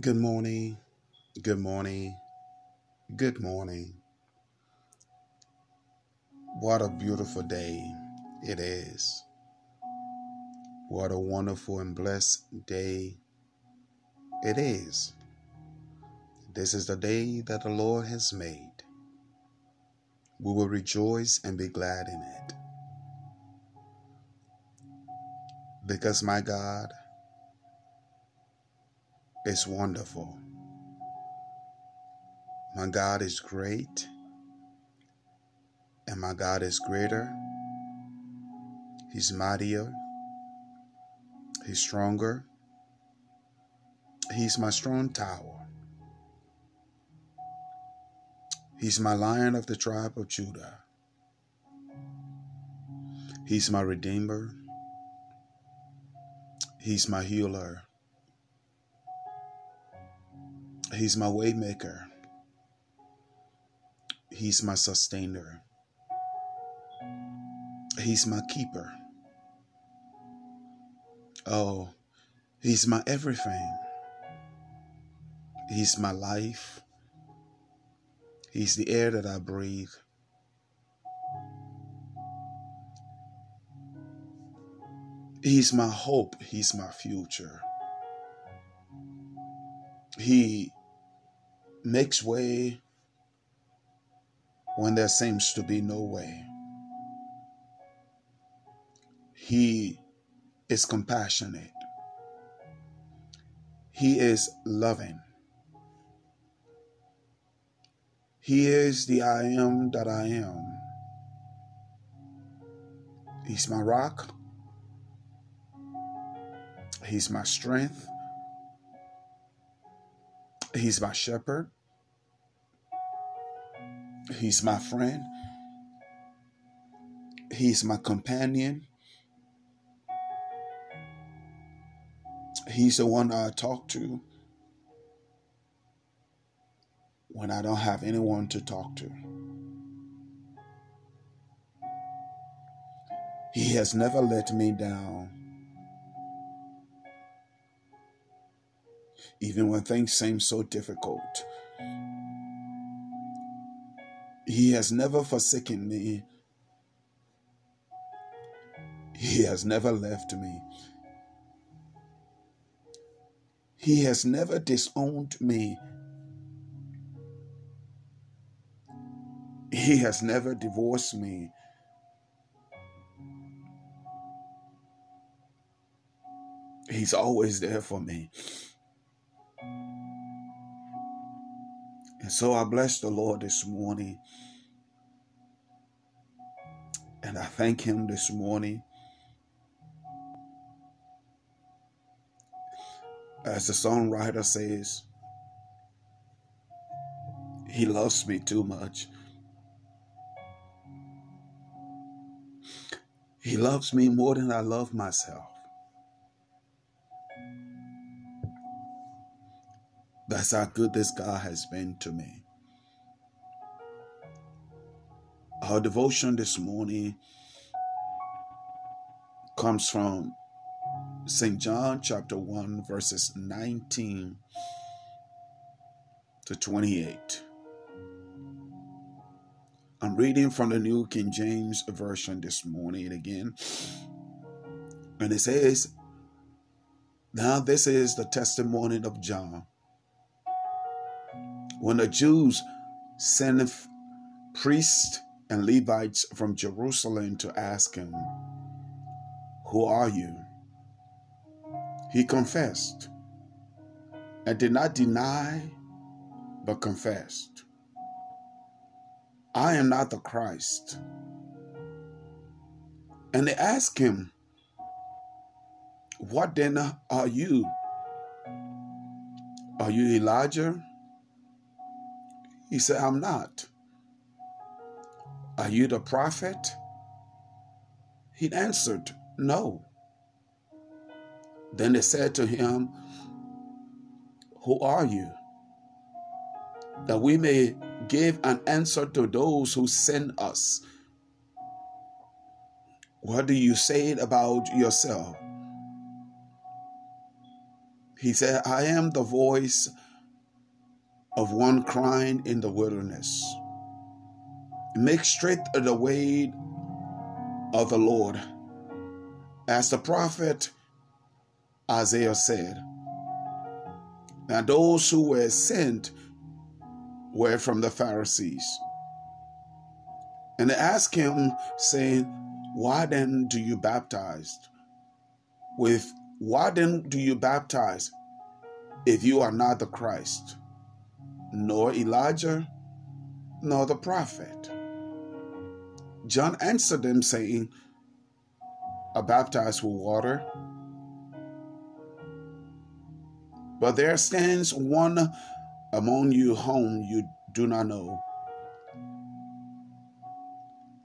Good morning, good morning, good morning. What a beautiful day it is. What a wonderful and blessed day it is. This is the day that the Lord has made. We will rejoice and be glad in it. Because my God is wonderful. My God is great, and my God is greater. He's mightier, He's stronger, He's my strong tower. He's my lion of the tribe of Judah. He's my redeemer. He's my healer. He's my waymaker. He's my sustainer. He's my keeper. Oh, he's my everything. He's my life. He's the air that I breathe. He's my hope. He's my future. He makes way when there seems to be no way. He is compassionate. He is loving. He is the I am that I am. He's my rock. He's my strength. He's my shepherd. He's my friend. He's my companion. He's the one I talk to when I don't have anyone to talk to. He has never let me down. Even when things seem so difficult, He has never forsaken me. He has never left me. He has never disowned me. He has never divorced me. He's always there for me. And so I bless the Lord this morning. And I thank Him this morning. As the songwriter says, He loves me too much. He loves me more than I love myself. That's how good this God has been to me. Our devotion this morning comes from St. John chapter 1, verses 19 to 28. I'm reading from the New King James Version this morning again. And it says, Now this is the testimony of John. When the Jews sent priests and Levites from Jerusalem to ask him, Who are you? He confessed and did not deny, but confessed. I am not the Christ. And they asked him, What then are you? Are you Elijah? He said, I'm not. Are you the prophet? He answered, No. Then they said to him, Who are you? That we may give an answer to those who send us. What do you say about yourself? He said, I am the voice of one crying in the wilderness. Make straight the way of the Lord. As the prophet Isaiah said, Now those who were sent were from the Pharisees. And they asked him, saying, Why then do you baptize? With why then do you baptize if you are not the Christ, nor Elijah, nor the prophet? John answered them, saying, I baptize with water, but there stands one among you whom you do not know.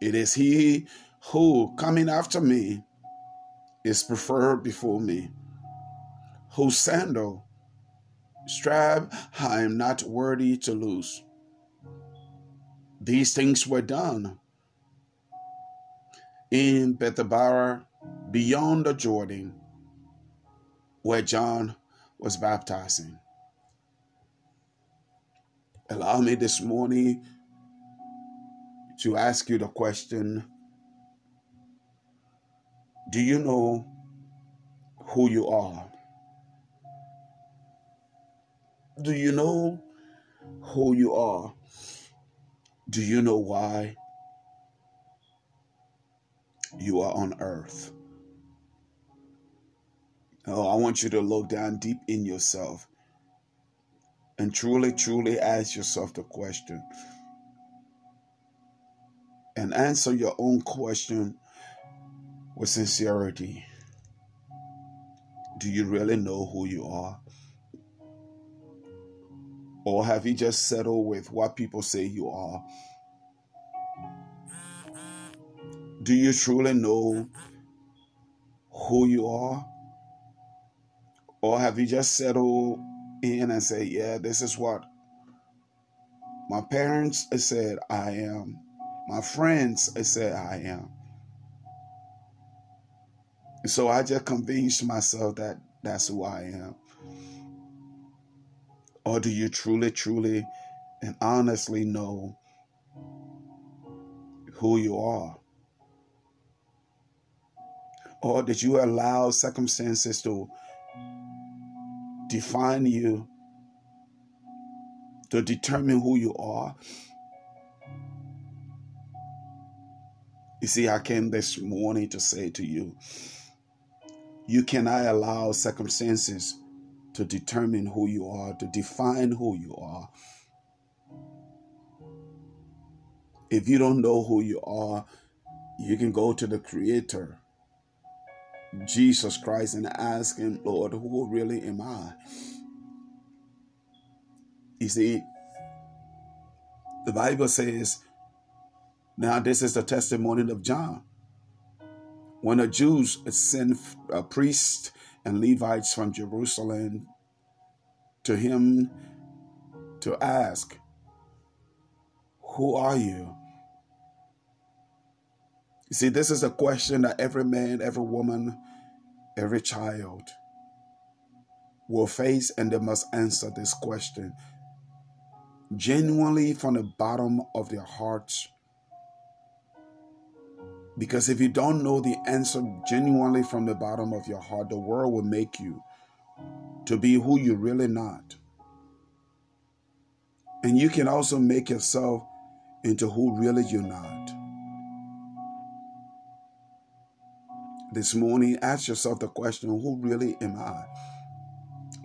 It is he who, coming after me, is preferred before me, whose sandal strap I am not worthy to lose. These things were done in Bethabara beyond the Jordan, where John was baptizing. Allow me this morning to ask you the question Do you know who you are? Do you know who you are? Do you know why you are on earth? Oh, I want you to look down deep in yourself and truly, truly ask yourself the question and answer your own question with sincerity. Do you really know who you are? Or have you just settled with what people say you are? Do you truly know who you are? Or have you just settled in and say, yeah, this is what my parents said I am. My friends said I am. so I just convinced myself that that's who I am. Or do you truly, truly, and honestly know who you are? Or did you allow circumstances to define you, to determine who you are. You see, I came this morning to say to you, you cannot allow circumstances to determine who you are, to define who you are. If you don't know who you are, you can go to the Creator Jesus Christ and ask Him, Lord, who really am I? You see, the Bible says, now this is the testimony of John. When the Jews sent a priest and Levites from Jerusalem to him to ask, Who are you? You see, this is a question that every man, every woman, every child will face, and they must answer this question genuinely from the bottom of their hearts. Because if you don't know the answer genuinely from the bottom of your heart, the world will make you to be who you're really not. And you can also make yourself into who really you're not. this morning, ask yourself the question who really am I?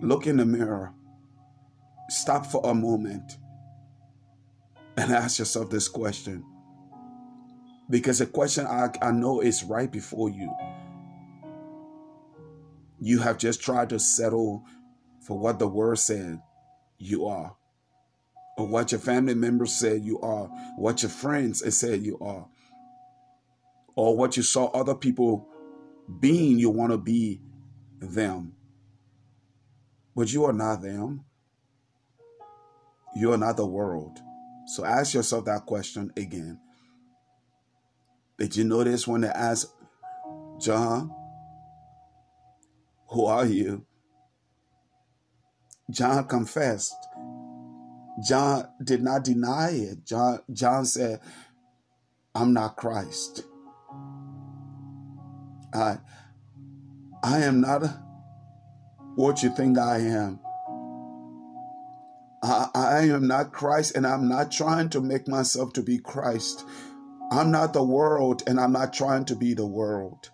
Look in the mirror, stop for a moment, and ask yourself this question. Because the question I, I know is right before you. You have just tried to settle for what the word said you are, or what your family members said you are, what your friends said you are, or what you saw other people being you want to be them. But you are not them. You are not the world. So ask yourself that question again. Did you notice when they asked John, Who are you? John confessed. John did not deny it. John, John said, I'm not Christ. I, I am not what you think I am. I, I am not Christ, and I'm not trying to make myself to be Christ. I'm not the world, and I'm not trying to be the world.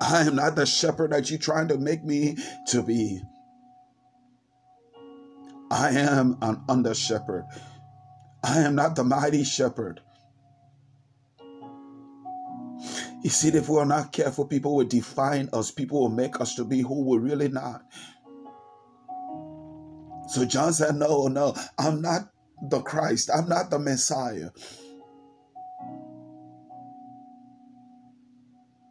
I am not the shepherd that you're trying to make me to be. I am an under shepherd. I am not the mighty shepherd. You see, if we are not careful, people will define us. People will make us to be who we're really not. So John said, No, no, I'm not the Christ. I'm not the Messiah.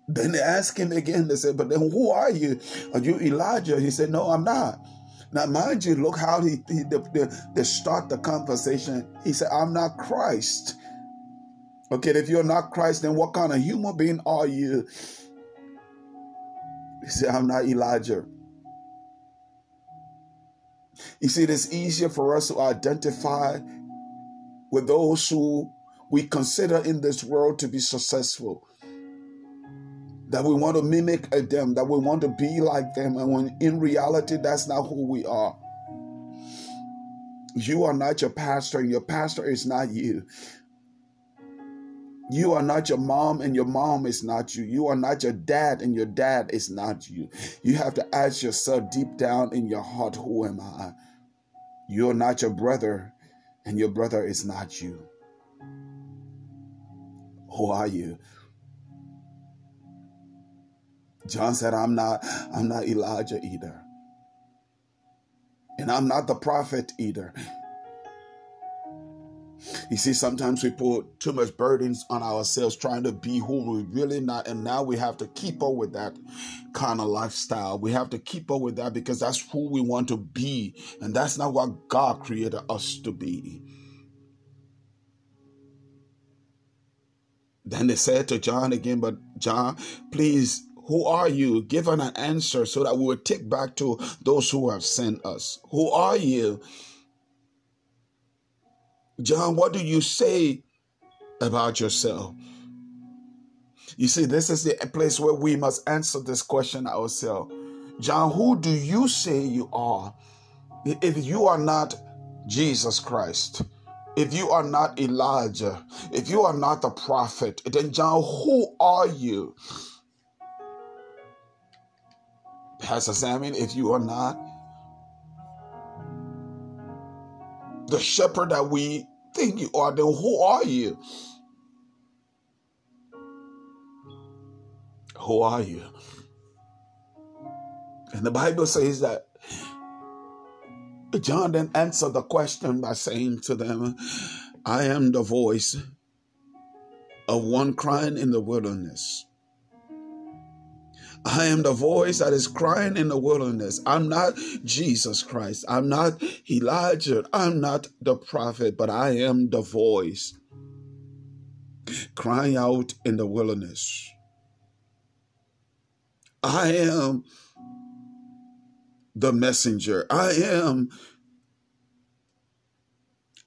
Then they asked him again. They said, But then who are you? Are you Elijah? He said, No, I'm not. Now, mind you, look how he, he they, they start the conversation. He said, I'm not Christ. Okay, if you're not Christ, then what kind of human being are you? He said, I'm not Elijah. You see, it's easier for us to identify with those who we consider in this world to be successful. That we want to mimic them, that we want to be like them, and when in reality, that's not who we are. You are not your pastor, and your pastor is not you. You are not your mom, and your mom is not you. You are not your dad, and your dad is not you. You have to ask yourself deep down in your heart, Who am I? You're not your brother, and your brother is not you. Who are you? John said, I'm not, I'm not Elijah either. And I'm not the prophet either. You see, sometimes we put too much burdens on ourselves trying to be who we're really not. And now we have to keep up with that kind of lifestyle. We have to keep up with that because that's who we want to be. And that's not what God created us to be. Then they said to John again, but John, please, who are you? Give an answer so that we will take back to those who have sent us. Who are you? John, what do you say about yourself? You see, this is the place where we must answer this question ourselves. John, who do you say you are? If you are not Jesus Christ, if you are not Elijah, if you are not the prophet, then John, who are you? Pastor Samuel, if you are not the shepherd that we think you are, then who are you? Who are you? And the Bible says that John then answered the question by saying to them, I am the voice of one crying in the wilderness. I am the voice that is crying in the wilderness. I'm not Jesus Christ. I'm not Elijah. I'm not the prophet, but I am the voice crying out in the wilderness. I am the messenger. I am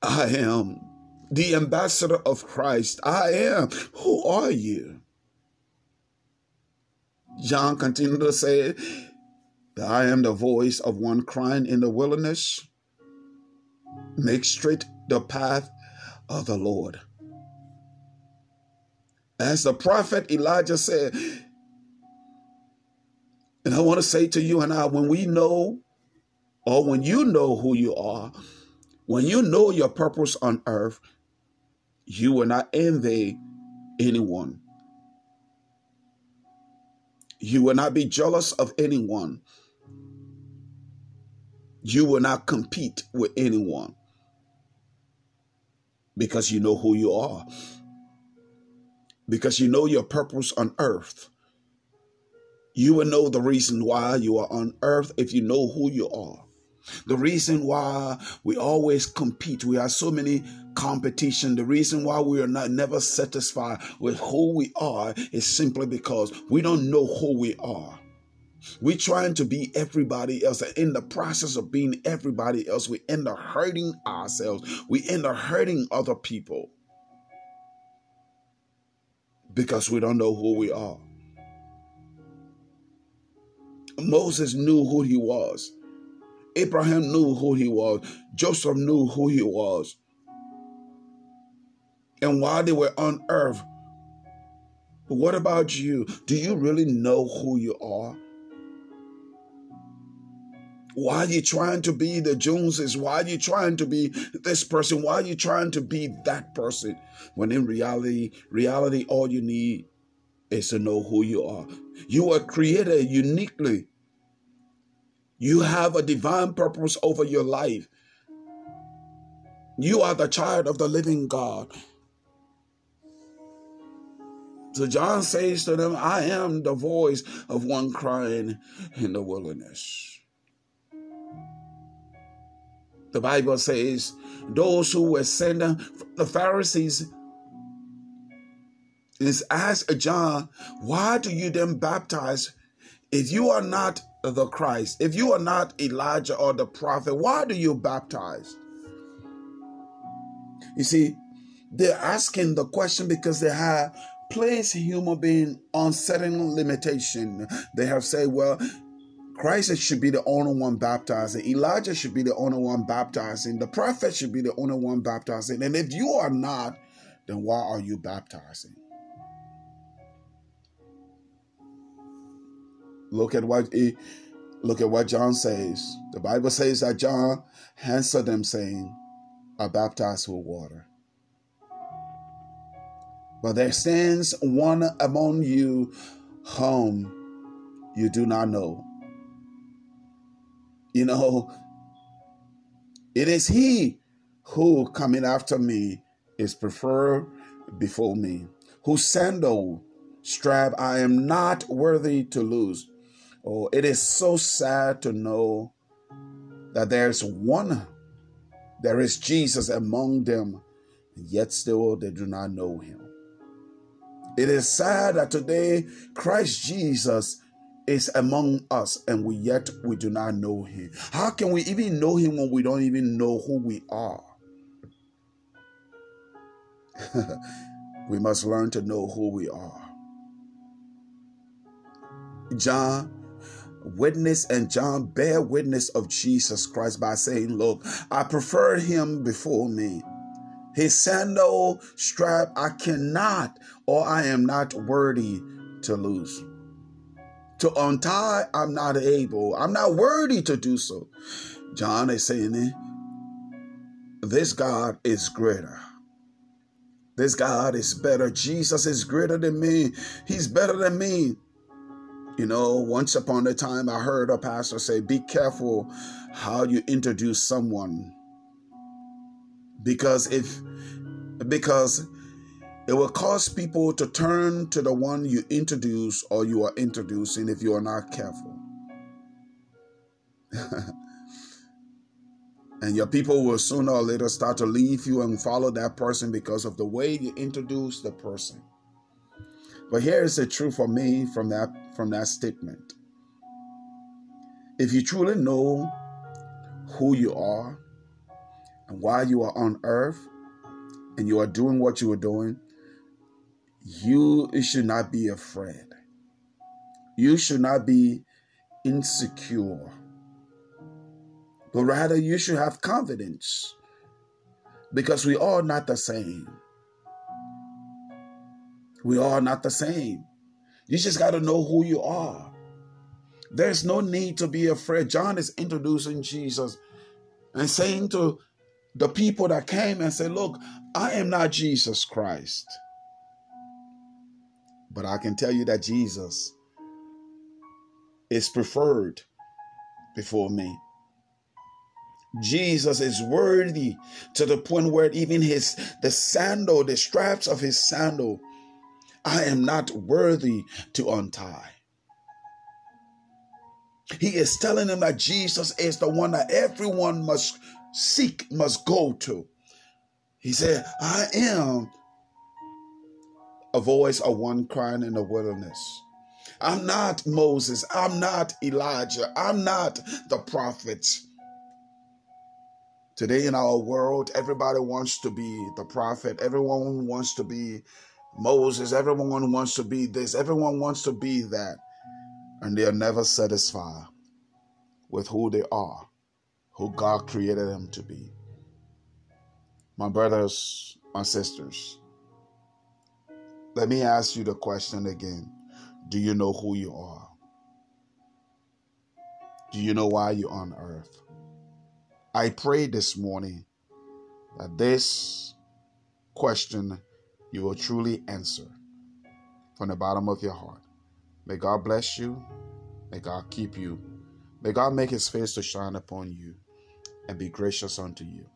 I am the ambassador of Christ. I am. Who are you? John continued to say I am the voice of one crying in the wilderness. Make straight the path of the Lord. As the prophet Elijah said, and I want to say to you and I, when we know, or when you know who you are, when you know your purpose on earth, you will not envy anyone. You will not be jealous of anyone. You will not compete with anyone because you know who you are. Because you know your purpose on earth. You will know the reason why you are on earth if you know who you are. The reason why we always compete, we have so many competition. The reason why we are not never satisfied with who we are is simply because we don't know who we are. We're trying to be everybody else. And in the process of being everybody else, we end up hurting ourselves. We end up hurting other people because we don't know who we are. Moses knew who he was. Abraham knew who he was. Joseph knew who he was. And while they were on earth, what about you? Do you really know who you are? Why are you trying to be the Joneses? Why are you trying to be this person? Why are you trying to be that person? When in reality, reality, all you need is to know who you are. You are created uniquely. You have a divine purpose over your life. You are the child of the living God. So John says to them, I am the voice of one crying in the wilderness. The Bible says, those who were sent, the Pharisees, is asked John, why do you then baptize if you are not the Christ, if you are not Elijah or the prophet, why do you baptize? You see, they're asking the question because they have place human being on certain limitation. They have said, well, Christ should be the only one baptizing. Elijah should be the only one baptizing. The prophet should be the only one baptizing. And if you are not, then why are you baptizing? Look at what he, look at what John says. The Bible says that John answered them saying, I baptize with water. But there stands one among you whom you do not know. You know, it is he who coming after me is preferred before me, whose sandal strap I am not worthy to lose. Oh, it is so sad to know that there's one, there is Jesus among them, yet still they do not know him. It is sad that today Christ Jesus is among us and we yet we do not know him. How can we even know him when we don't even know who we are? we must learn to know who we are. John witness and John bear witness of Jesus Christ by saying, Look, I prefer him before me. His sandal strap I cannot or I am not worthy to lose. To untie, I'm not able. I'm not worthy to do so. John is saying, This God is greater. This God is better. Jesus is greater than me. He's better than me. You know, once upon a time, I heard a pastor say, Be careful how you introduce someone. Because if, because it will cause people to turn to the one you introduce or you are introducing if you are not careful. and your people will sooner or later start to leave you and follow that person because of the way you introduce the person. But here is the truth for me from that from that statement. If you truly know who you are and why you are on earth and you are doing what you are doing, you should not be afraid. You should not be insecure. But rather, you should have confidence because we are not the same. We are not the same. You just got to know who you are. There's no need to be afraid. John is introducing Jesus and saying to the people that came and said, Look, I am not Jesus Christ. But I can tell you that Jesus is preferred before me. Jesus is worthy to the point where even his the sandal, the straps of his sandal I am not worthy to untie. He is telling them that Jesus is the one that everyone must seek, must go to. He said, I am a voice of one crying in the wilderness. I'm not Moses. I'm not Elijah. I'm not the prophet. Today in our world, everybody wants to be the prophet. Everyone wants to be Moses. Everyone wants to be this. Everyone wants to be that. And they are never satisfied with who they are, who God created them to be. My brothers, my sisters, let me ask you the question again. Do you know who you are? Do you know why you're on earth? I pray this morning that this question you will truly answer from the bottom of your heart. May God bless you. May God keep you. May God make his face to shine upon you and be gracious unto you.